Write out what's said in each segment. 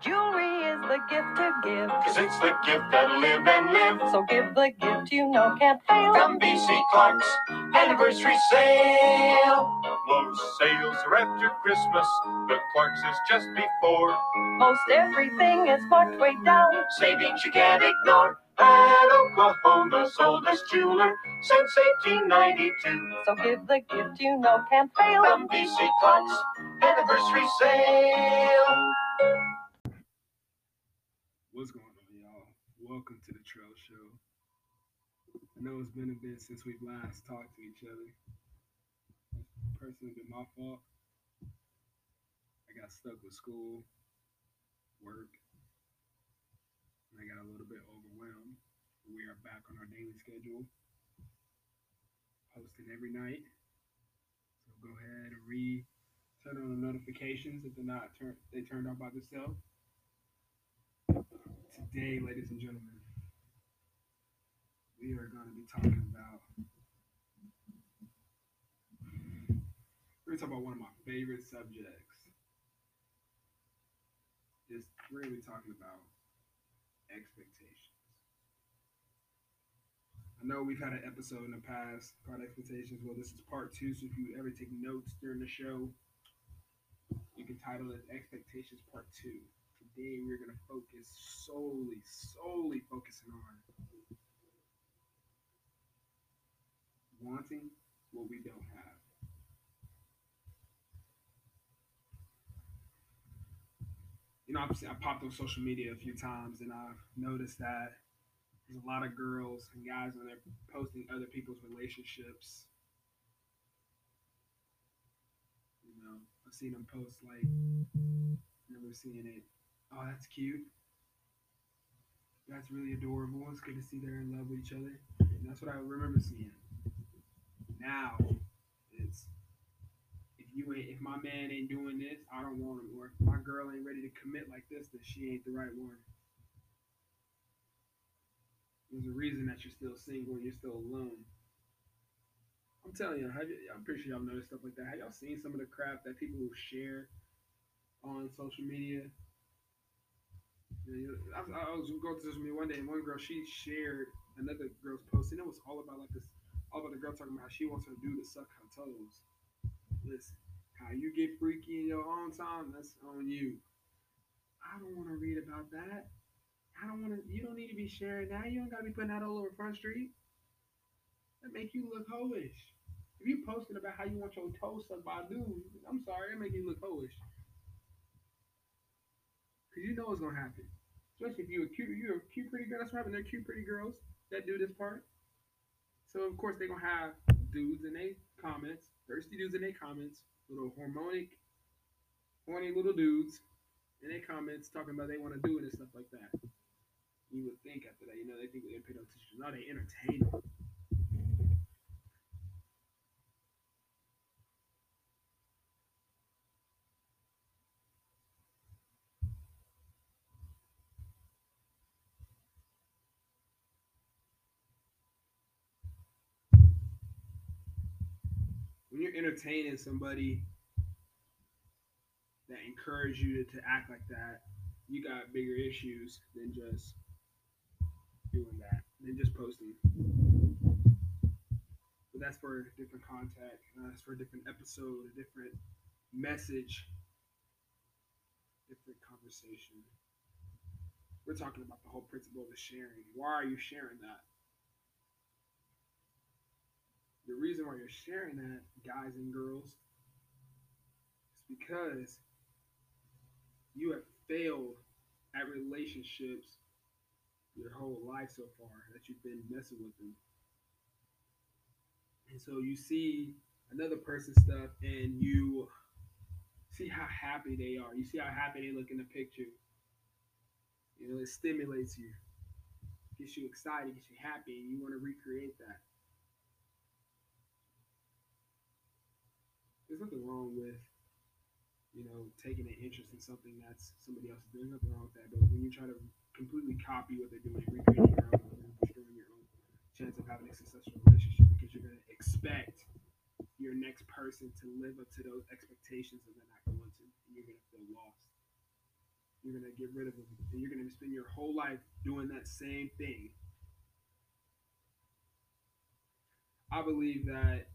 Jewelry is the gift to give. Cause it's the gift that'll live and live. So give the gift you know can't fail. From BC Clark's anniversary sale. Most sales are after Christmas, but Clark's is just before. Most everything is marked way down. Savings you can't ignore. At Oklahoma's oldest jeweler since 1892. So give the gift you know can't fail. From BC Clark's anniversary sale. What's going on, y'all? Welcome to the Trail Show. I know it's been a bit since we've last talked to each other. It's personally been my fault. I got stuck with school, work, and I got a little bit overwhelmed. We are back on our daily schedule, posting every night. So go ahead and re turn on the notifications if they're not turn they turned on by themselves today, ladies and gentlemen, we are going to be talking about. We're going to talk about one of my favorite subjects. Is we're going to be talking about expectations. I know we've had an episode in the past called Expectations. Well, this is part two, so if you ever take notes during the show, you can title it Expectations Part Two today we're going to focus solely, solely focusing on wanting what we don't have. You know, I've, I popped on social media a few times and I've noticed that there's a lot of girls and guys on there posting other people's relationships. You know, I've seen them post like, never seeing it Oh, that's cute. That's really adorable. It's good to see they're in love with each other. And that's what I remember seeing. Now, it's if you ain't, if my man ain't doing this, I don't want him. Or if my girl ain't ready to commit like this, then she ain't the right one. There's a reason that you're still single and you're still alone. I'm telling you, you I'm pretty sure y'all noticed stuff like that. Have y'all seen some of the crap that people share on social media? I, I was going to social media one day, and one girl she shared another girl's post, and it was all about like this, all about the girl talking about how she wants her dude to suck her toes. Listen, how you get freaky in your own time, that's on you. I don't want to read about that. I don't want to. You don't need to be sharing that. You don't got to be putting that all over Front Street. That make you look hoish. If you posting about how you want your toes sucked by a dude, I'm sorry, that make you look hoish. Cause you know what's gonna happen. Especially if you're a cute, you're a cute pretty girl. That's what happened. They're cute pretty girls that do this part. So of course they're gonna have dudes in their comments, thirsty dudes in their comments, little hormonic, horny little dudes in their comments talking about they want to do it and stuff like that. You would think after that, you know, they think they pay no attention. No, they entertain them. When you're entertaining somebody that encourage you to, to act like that, you got bigger issues than just doing that, than just posting. But that's for different contact. Uh, that's for a different episode, a different message, different conversation. We're talking about the whole principle of sharing. Why are you sharing that? The reason why you're sharing that, guys and girls, is because you have failed at relationships your whole life so far that you've been messing with them. And so you see another person's stuff and you see how happy they are. You see how happy they look in the picture. You know, it stimulates you, gets you excited, gets you happy, and you want to recreate that. There's nothing wrong with you know taking an interest in something that's somebody else is doing. There's nothing wrong with that. But when you try to completely copy what they're doing, recreating your own, you're destroying your own chance of having a successful relationship because you're going to expect your next person to live up to those expectations and they're not going to, and you're going to feel lost. You're you're gonna get rid of them, and you're gonna spend your whole life doing that same thing. I believe that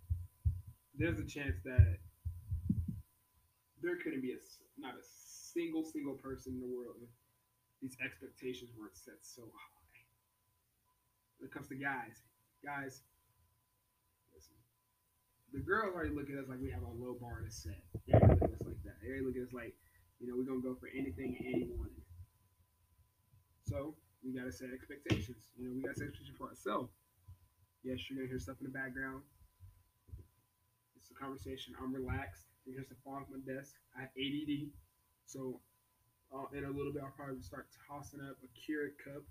there's a chance that there couldn't be a not a single single person in the world if these expectations weren't set so high. When it comes to guys, guys, listen, the girls already look at us like we have a low bar to set. They look at us like that. They look at us like, you know, we're gonna go for anything and anyone. So we gotta set expectations. You know, we gotta set expectations for ourselves. Yes, you're gonna hear stuff in the background. It's a conversation. I'm relaxed. Some fall off my desk. I have ADD, so uh, in a little bit I'll probably start tossing up a Keurig cup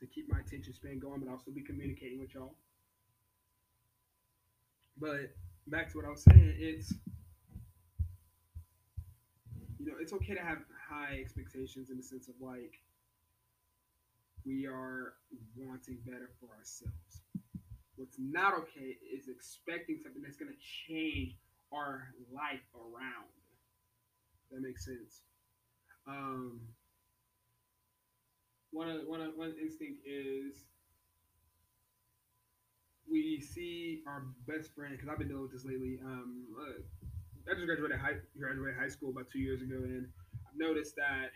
to keep my attention span going, but I'll still be communicating with y'all. But back to what I was saying, it's you know, it's okay to have high expectations in the sense of like we are wanting better for ourselves. What's not okay is expecting something that's gonna change our life around. That makes sense. Um, one of one of, one instinct is we see our best friend because I've been dealing with this lately. Um, uh, I just graduated high graduated high school about two years ago, and I've noticed that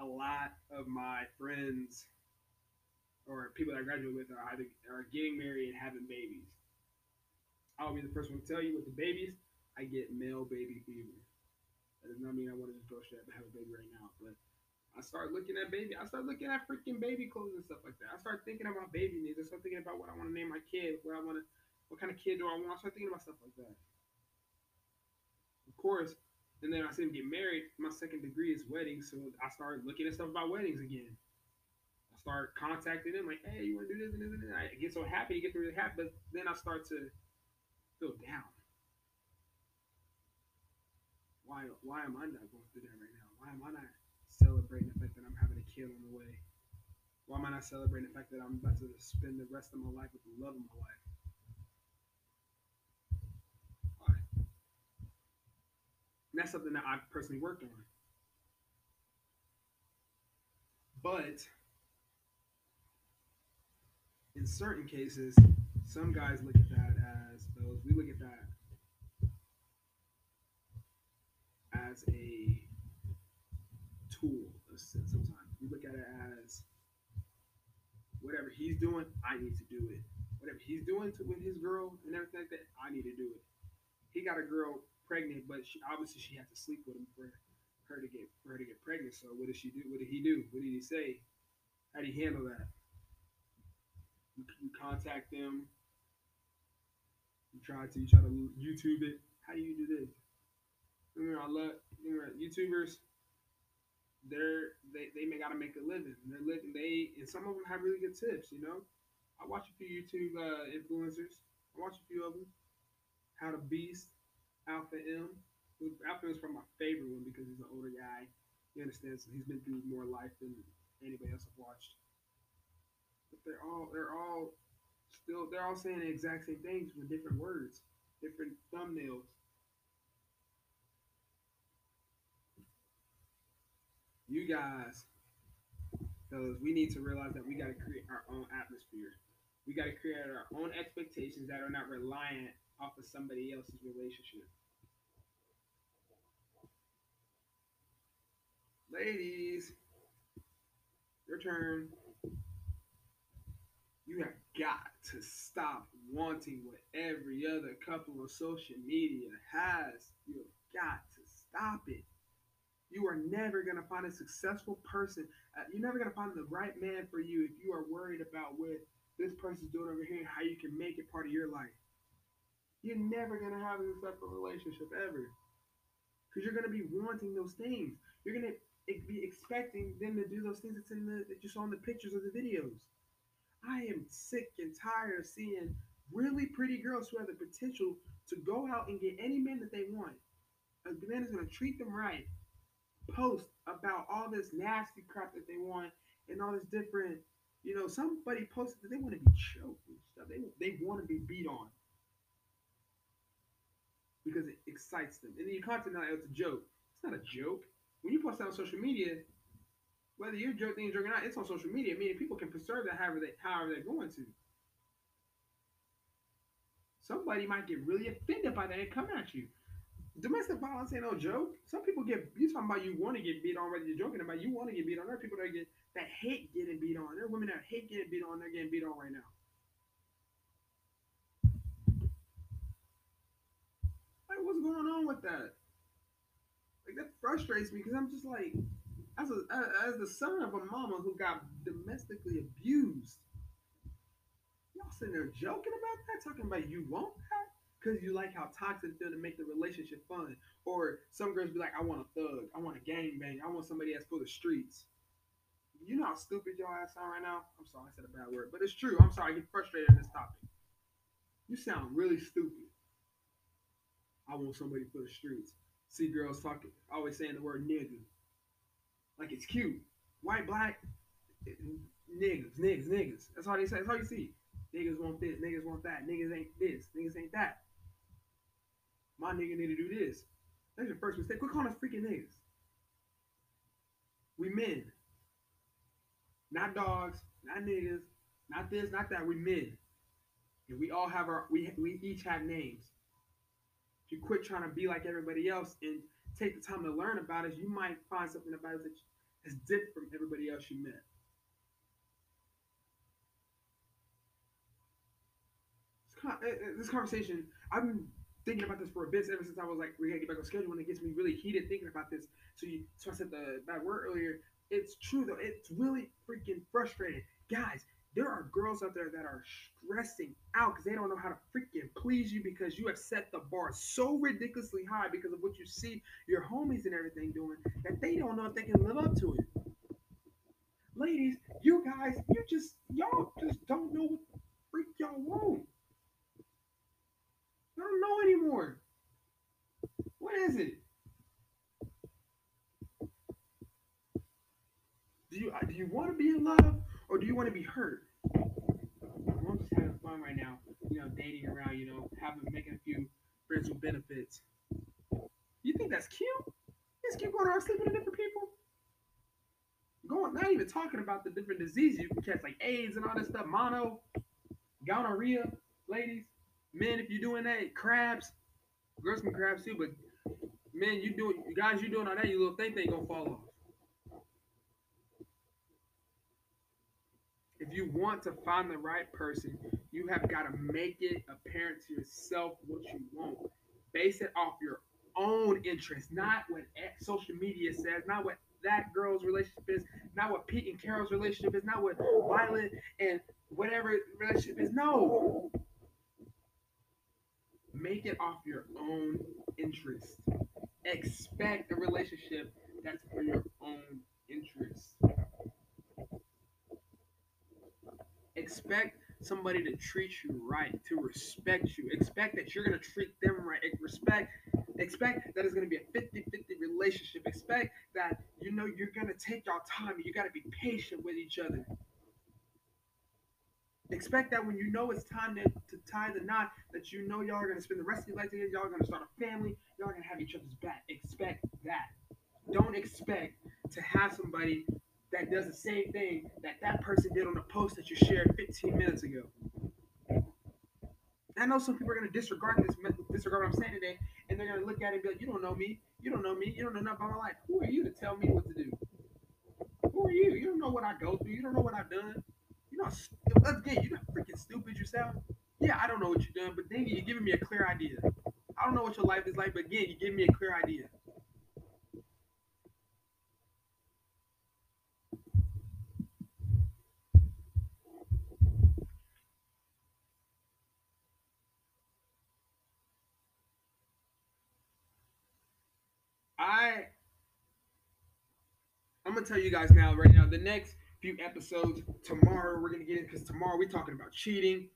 a lot of my friends or people that I graduate with are either are getting married and having babies. I'll be the first one to tell you with the babies, I get male baby fever. That does not mean I want to just go straight and have a baby right now, but I start looking at baby. I start looking at freaking baby clothes and stuff like that. I start thinking about baby needs. I start thinking about what I want to name my kid. What I want to, what kind of kid do I want? I start thinking about stuff like that. Of course, and then I see him get married. My second degree is weddings, so I start looking at stuff about weddings again. I start contacting him like, hey, you want to do this and this and this. I get so happy, get really happy, but then I start to feel down. Why, why am I not going through that right now? Why am I not celebrating the fact that I'm having a kid on the way? Why am I not celebrating the fact that I'm about to spend the rest of my life with the love of my life? Why? And that's something that I've personally worked on. But in certain cases, some guys look at that as We look at that as a tool. Sometimes we look at it as whatever he's doing, I need to do it. Whatever he's doing to, with his girl and everything like that, I need to do it. He got a girl pregnant, but she, obviously she had to sleep with him for her to get for her to get pregnant. So what did she do? What did he do? What did he say? How did he handle that? You, you contact them. You try to you try to YouTube it. How do you do this? Remember, I love remember, YouTubers. They're they they may gotta make a living. They're living. They and some of them have really good tips. You know, I watch a few YouTube uh, influencers. I watch a few of them. How to Beast, Alpha M. Alpha M is probably my favorite one because he's an older guy. He understands. He's been through more life than anybody else I've watched. But they're all they're all still they're all saying the exact same things with different words, different thumbnails. You guys, fellas, we need to realize that we got to create our own atmosphere. We got to create our own expectations that are not reliant off of somebody else's relationship. Ladies, your turn. You have got to stop wanting what every other couple on social media has. You have got to stop it. You are never going to find a successful person. Uh, you're never going to find the right man for you if you are worried about what this person's doing over here and how you can make it part of your life. You're never going to have a successful relationship ever. Because you're going to be wanting those things. You're going to be expecting them to do those things that's in the, that you saw in the pictures or the videos. I am sick and tired of seeing really pretty girls who have the potential to go out and get any man that they want. A man is going to treat them right, post about all this nasty crap that they want and all this different, you know, somebody posted that they want to be choked and stuff. They, they want to be beat on because it excites them. And then you content now, it's a joke. It's not a joke. when you post that on social media, whether you're joking or not, it's on social media, meaning people can preserve that however they however they're going to. Somebody might get really offended by that and come at you. Domestic violence ain't no joke. Some people get you talking about you want to get beat on, whether you're joking about you want to get beat on. There are people that get that hate getting beat on. There are women that hate getting beat on. They're getting beat on right now. Like, what's going on with that? Like that frustrates me because I'm just like, as a as the son of a mama who got domestically abused, y'all sitting there joking about that, talking about you want that because you like how toxic feel to make the relationship fun. Or some girls be like, I want a thug, I want a gang bang, I want somebody that's for the streets. You know how stupid your ass sound right now? I'm sorry, I said a bad word, but it's true. I'm sorry, I get frustrated in this topic. You sound really stupid. I want somebody for the streets. See girls talking, always saying the word nigga. Like it's cute. White, black, niggas, niggas, niggas. That's all they say. That's all you see. Niggas want this, niggas want that, niggas ain't this, niggas ain't that. My nigga need to do this. That's your first mistake. Quit calling us freaking niggas. We men. Not dogs, not niggas, not this, not that. We men. And we all have our we we each have names. If you quit trying to be like everybody else and take the time to learn about us, you might find something about us that's different from everybody else you met. Uh, uh, this conversation, I've been thinking about this for a bit ever since I was like, we gotta get back on schedule, and it gets me really heated thinking about this. So, you, so I said the bad word earlier. It's true though. It's really freaking frustrating, guys there are girls out there that are stressing out because they don't know how to freaking please you because you have set the bar so ridiculously high because of what you see your homies and everything doing that they don't know if they can live up to it. Ladies, you guys, you just y'all just don't know what freak y'all want. I don't know anymore. What is it? Do you do you want to be in love? or do you want to be hurt? I'm just having fun right now, you know, dating around, you know, having making a few friends with benefits. You think that's cute? It's cute going around sleeping with different people. Going, not even talking about the different diseases you can catch, like AIDS and all this stuff, mono, gonorrhea, ladies, men. If you're doing that, crabs, girls can crabs too, but men, you doing, guys, you doing all that, you little thing they gonna fall off. if you want to find the right person, you have got to make it apparent to yourself what you want. Base it off your own interest, not what social media says, not what that girl's relationship is, not what Pete and Carol's relationship is, not what Violet and whatever relationship is. No. Make it off your own interest. Expect a relationship that's for your own interest. Expect somebody to treat you right, to respect you. Expect that you're going to treat them right. Respect expect that it's going to be a 50-50 relationship. Expect that you know you're going to take your time. You got to be patient with each other. Expect that when you know it's time to, to tie the knot, that you know y'all are going to spend the rest of your life together. Y'all are going to start a family. Y'all are going to have each other's back. Expect that. Don't expect to have somebody that does the same thing that that person did on the post that you shared 15 minutes ago. I know some people are going to disregard this, disregard what I'm saying today, and they're going to look at it and be like, "You don't know me. You don't know me. You don't know nothing about my life. Who are you to tell me what to do? Who are you? You don't know what I go through. You don't know what I've done. You know, let's again, you're not freaking stupid yourself. Yeah, I don't know what you've done, but then you're giving me a clear idea. I don't know what your life is like, but again, you give me a clear idea. I I'm gonna tell you guys now, right now, the next few episodes tomorrow we're gonna get in because tomorrow we're talking about cheating.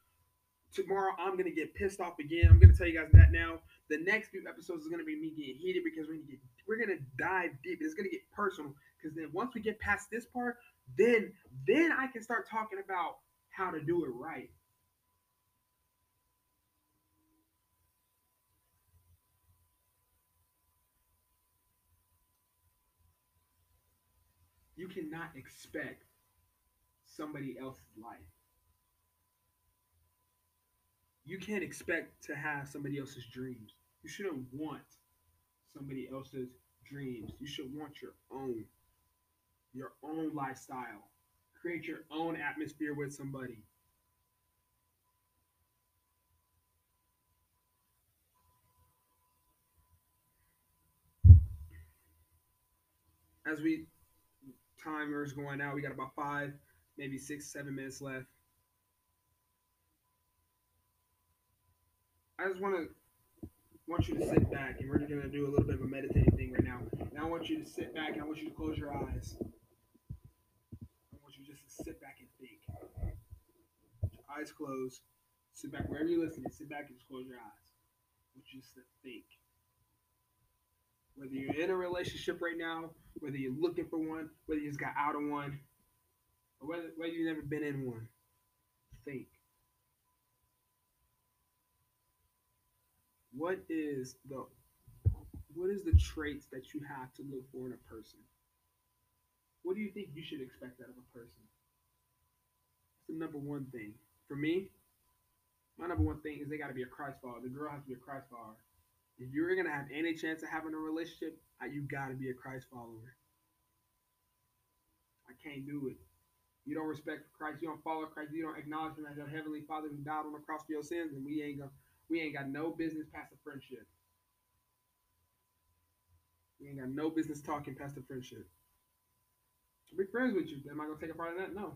Tomorrow I'm gonna get pissed off again. I'm gonna tell you guys that now. The next few episodes is gonna be me getting heated because we're gonna get we're gonna dive deep. It's gonna get personal because then once we get past this part, then then I can start talking about how to do it right. You cannot expect somebody else's life. You can't expect to have somebody else's dreams. You shouldn't want somebody else's dreams. You should want your own, your own lifestyle. Create your own atmosphere with somebody. As we timers going out, we got about five, maybe six, seven minutes left. I just want to want you to sit back, and we're going to do a little bit of a meditating thing right now. And I want you to sit back, and I want you to close your eyes. I want you just to sit back and think. Eyes closed. Sit back wherever you're listening. Sit back and just close your eyes. I want you just to think. Whether you're in a relationship right now, whether you're looking for one, whether you just got out of one, or whether, whether you've never been in one, think. What is the what is the traits that you have to look for in a person? What do you think you should expect out of a person? It's the number one thing. For me, my number one thing is they got to be a Christ follower. The girl has to be a Christ follower. If you're gonna have any chance of having a relationship, you got to be a Christ follower. I can't do it. You don't respect Christ. You don't follow Christ. You don't acknowledge Him as your heavenly Father who died on the cross for your sins, and we ain't gonna we ain't got no business past the friendship. We ain't got no business talking past the friendship. I'll be friends with you. Am I gonna take a part of that? No.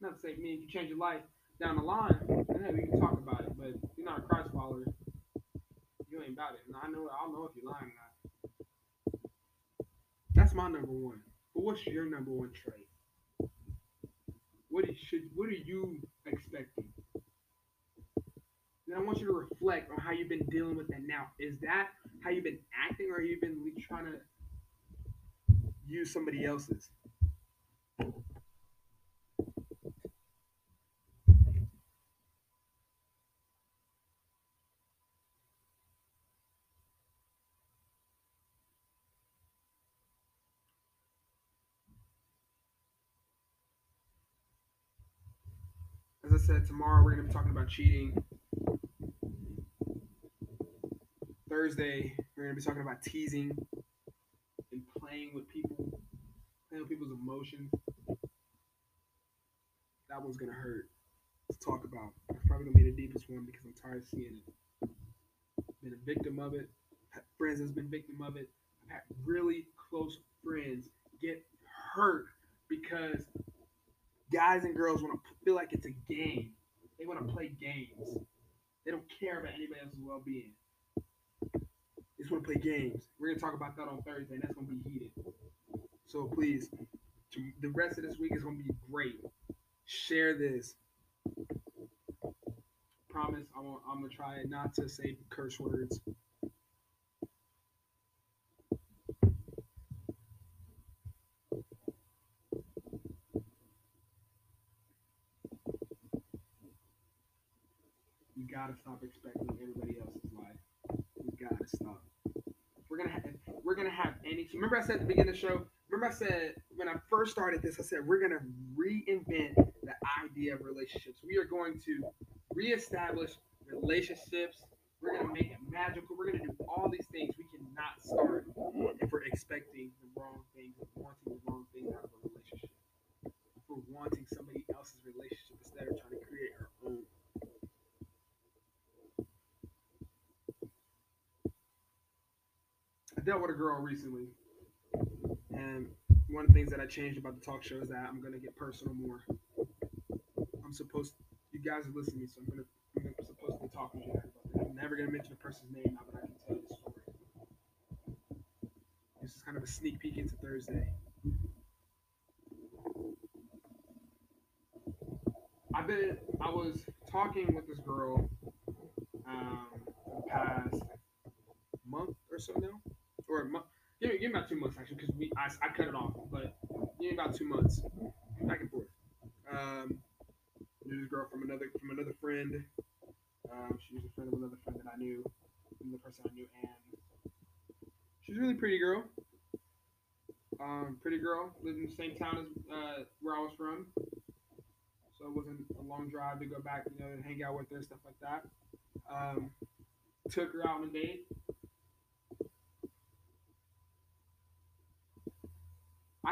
Not to say me if you change your life down the line, then hey, we can talk about it. But you're not a Christ follower, ain't about it. And I know I'll know if you're lying or not. That's my number one. But what's your number one trait? What you, should what are you expecting? Then I want you to reflect on how you've been dealing with that now. Is that how you've been acting, or you've been trying to use somebody else's? Said, tomorrow we're going to be talking about cheating. Thursday, we're going to be talking about teasing and playing with people, playing with people's emotions. That one's going to hurt to talk about. It's probably going to be the deepest one because I'm tired of seeing it. Been a victim of it. Friends that's been victim of it. I've had really close friends get hurt because guys and girls want to feel like it's a game. They want to play games. They don't care about anybody else's well being. They just want to play games. We're going to talk about that on Thursday, and that's going to be heated. So please, the rest of this week is going to be great. Share this. Promise, I'm going to try not to say curse words. You gotta stop expecting everybody else's life. You gotta stop. We're gonna have we're gonna have any. Remember I said at the beginning of the show. Remember I said when I first started this, I said we're gonna reinvent the idea of relationships. We are going to reestablish relationships. We're gonna make it magical. We're gonna do all these things. We cannot start if we're expecting the wrong things, if we're wanting the wrong things out of a relationship. If we're wanting somebody else's relationship instead of trying to create our own. I dealt with a girl recently, and one of the things that I changed about the talk show is that I'm gonna get personal more. I'm supposed, to, you guys are listening, so I'm gonna, I'm supposed to be talking to you about that. I'm never gonna mention a person's name now, but I can tell you the story. This is kind of a sneak peek into Thursday. I've been, I was talking with this girl um, the past month or so now, or. Give me, give me about two months actually, because we I, I cut it off, but give me about two months, back and forth. Um, knew this girl from another from another friend. Um, she was a friend of another friend that I knew, another person I knew, and she's a really pretty girl. Um, pretty girl, lived in the same town as uh, where I was from. So it wasn't a long drive to go back, you know, and hang out with her, stuff like that. Um, took her out on a date.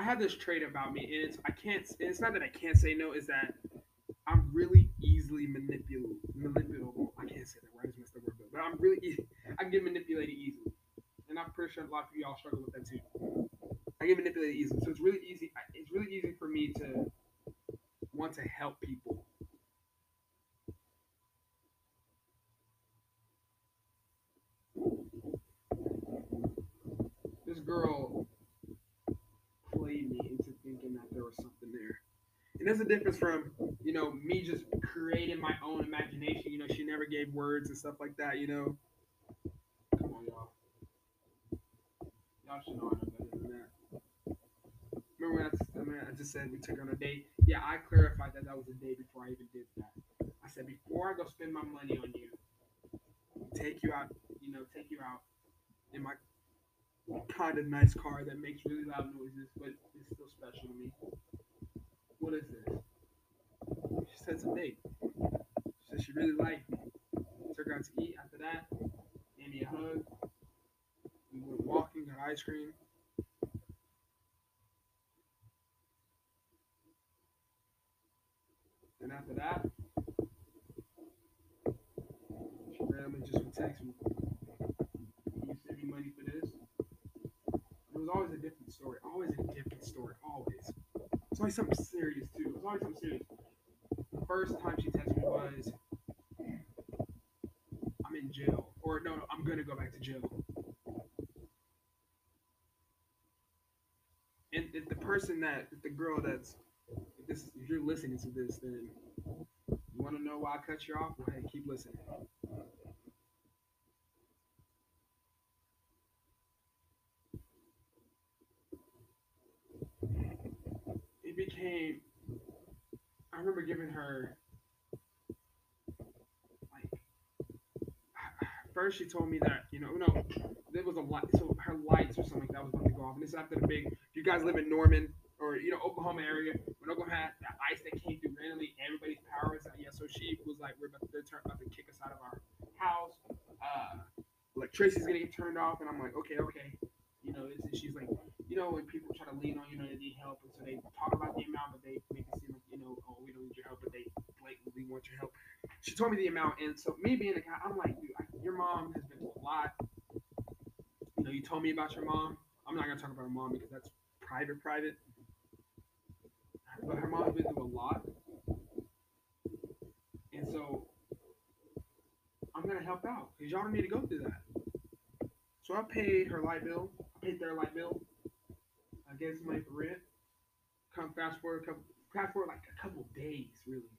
Have this trait about me, and it's I can't. It's not that I can't say no. Is that I'm really easily manipulable. Manipulable. I can't say that word. I just messed the word. But I'm really. Easy, I can get manipulated easily, and I'm pretty sure a lot of y'all struggle with that too. I get manipulated easily, so it's really easy. It's really easy for me to want to help people. This girl played me into thinking that there was something there. And there's a difference from, you know, me just creating my own imagination. You know, she never gave words and stuff like that, you know. Come on, y'all. Y'all should know I know better than that. Remember when I, just, I just said we took on a date? Yeah, I clarified that that was a date before I even did that. I said, before I go spend my money on you, take you out, you know, take you out in my kind of nice car that makes really loud noises, but it's still special to me. What is this? She said a. She said she really liked me. Took her out to eat after that. Gave me a hug. We went walking, got ice cream. And after that, she randomly just would text me. Can you send me money for this? It was always a different story. Always a different story. Always. It's always something serious too. It was always something serious. First time she texted me was, "I'm in jail," or "No, I'm gonna go back to jail." And if the person that, the girl that's, if this, if you're listening to this, then you want to know why I cut you off? Well, hey, keep listening. it became I remember giving her like first she told me that, you know, no, there was a light so her lights or something that was about to go off. And this after the big you guys live in Norman or you know, Oklahoma area, when Oklahoma had that ice that came through randomly, everybody's power was out. Yeah, so she was like, We're about to, they're about to kick us out of our house. Uh electricity's gonna get turned off and I'm like, Okay, okay. You know, and she's like, you know, when people try to lean on you, know, they need help, and so they talk about the amount, but they know, oh, we don't need your help, but they blatantly want your help. She told me the amount, and so me being a guy, I'm like, dude, I, your mom has been through a lot. You know, you told me about your mom. I'm not gonna talk about her mom because that's private, private. But her mom's been through a lot, and so I'm gonna help out because y'all don't need to go through that. So I paid her light bill. I paid their light bill. I gave some money for rent. Come fast forward, a couple, fast forward like a couple days, really.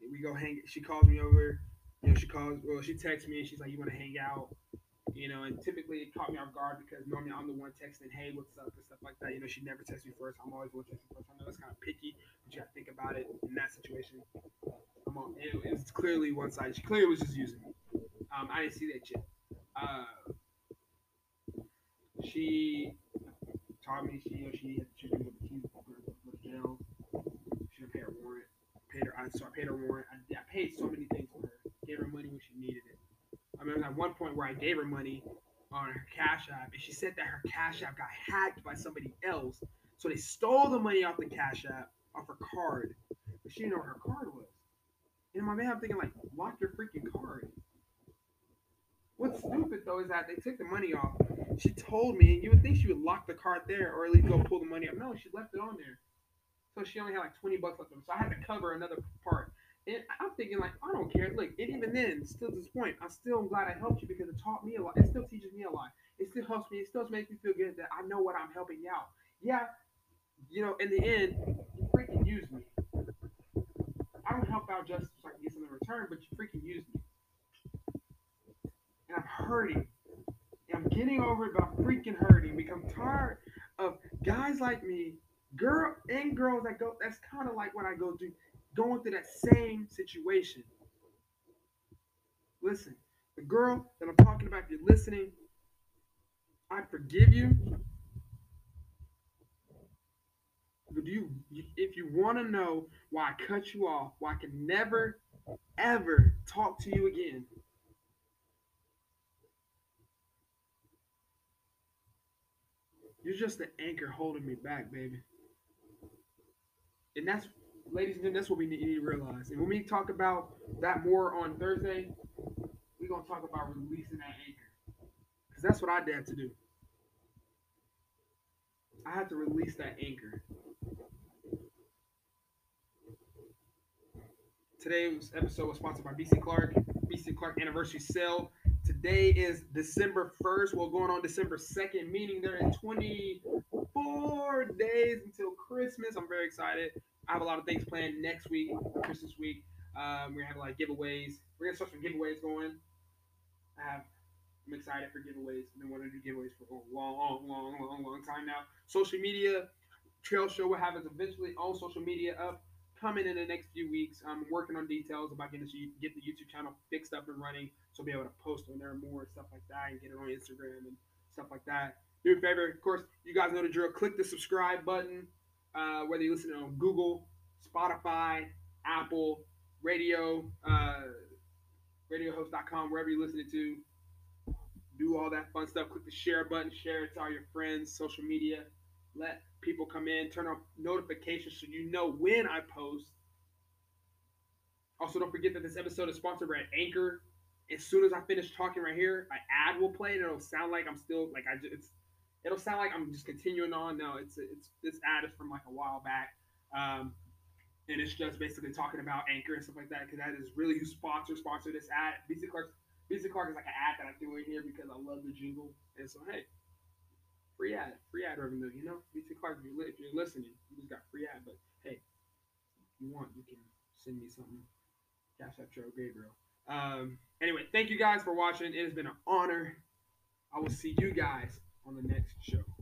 And we go hang. She calls me over. You know, she calls. Well, she texts me and she's like, "You want to hang out?" You know, and typically it caught me off guard because normally I'm the one texting, "Hey, what's up?" and stuff like that. You know, she never texts me first. I'm always the one texting first. I know it's kind of picky, but you got to think about it in that situation. I'm on. It, it's clearly one side. She clearly was just using me. Um, I didn't see that shit. Uh, she taught me she you know, she had she was she was go to jail. She didn't pay her warrant. Paid her I so I paid her warrant. I, I paid so many things for her. Gave her money when she needed it. I remember at one point where I gave her money on her cash app and she said that her cash app got hacked by somebody else. So they stole the money off the cash app off her card. But she didn't know where her card was. And in my man, I'm thinking like, lock your freaking card. What's stupid though is that they took the money off. She told me, and you would think she would lock the card there or at least go pull the money up. No, she left it on there. So she only had like 20 bucks left. it. So I had to cover another part. And I'm thinking like, I don't care. Look, and even then, still to this point, I'm still glad I helped you because it taught me a lot. It still teaches me a lot. It still helps me. It still makes me feel good that I know what I'm helping you out. Yeah, you know, in the end, you freaking use me. I don't help out just so I can get something in return, but you freaking use me. And I'm hurting. And I'm getting over it, but I'm freaking hurting because I'm tired of guys like me, girl and girls that go. That's kind of like what I go through, going through that same situation. Listen, the girl that I'm talking about, if you're listening, I forgive you. do you if you want to know why I cut you off, why I can never ever talk to you again? You're just the anchor holding me back, baby. And that's, ladies and gentlemen, that's what we need to realize. And when we talk about that more on Thursday, we're gonna talk about releasing that anchor, because that's what I had to do. I had to release that anchor. Today's episode was sponsored by BC Clark, BC Clark Anniversary Sale. Today is December 1st. Well, going on December 2nd, meaning there are 24 days until Christmas. I'm very excited. I have a lot of things planned next week, Christmas week. Um, we're gonna have like giveaways. We're gonna start some giveaways going. I have I'm excited for giveaways. I've been wanting to do giveaways for a long, long, long, long, long time now. Social media, Trail Show will have us eventually on social media up coming in the next few weeks. I'm working on details about getting this, get the YouTube channel fixed up and running, so I'll be able to post on there more and stuff like that, and get it on Instagram and stuff like that. Do me a favor, of course, you guys know the drill. Click the subscribe button, uh, whether you're listening on Google, Spotify, Apple, Radio, uh, RadioHost.com, wherever you're listening to do all that fun stuff. Click the share button, share it to all your friends, social media. Let people come in, turn on notifications so you know when I post. Also, don't forget that this episode is sponsored by Anchor. As soon as I finish talking right here, an ad will play and it'll sound like I'm still like I just it's it'll sound like I'm just continuing on. No, it's it's this ad is from like a while back. Um, and it's just basically talking about Anchor and stuff like that because that is really who sponsor sponsor this ad. BC Clark, BC Clark is like an ad that I threw in here because I love the jingle. And so, hey, free ad, free ad revenue. You know, BC Clark, if you're, if you're listening, you just got free ad. But hey, if you want, you can send me something. Cash App Joe Gabriel. Um, anyway, thank you guys for watching. It has been an honor. I will see you guys on the next show.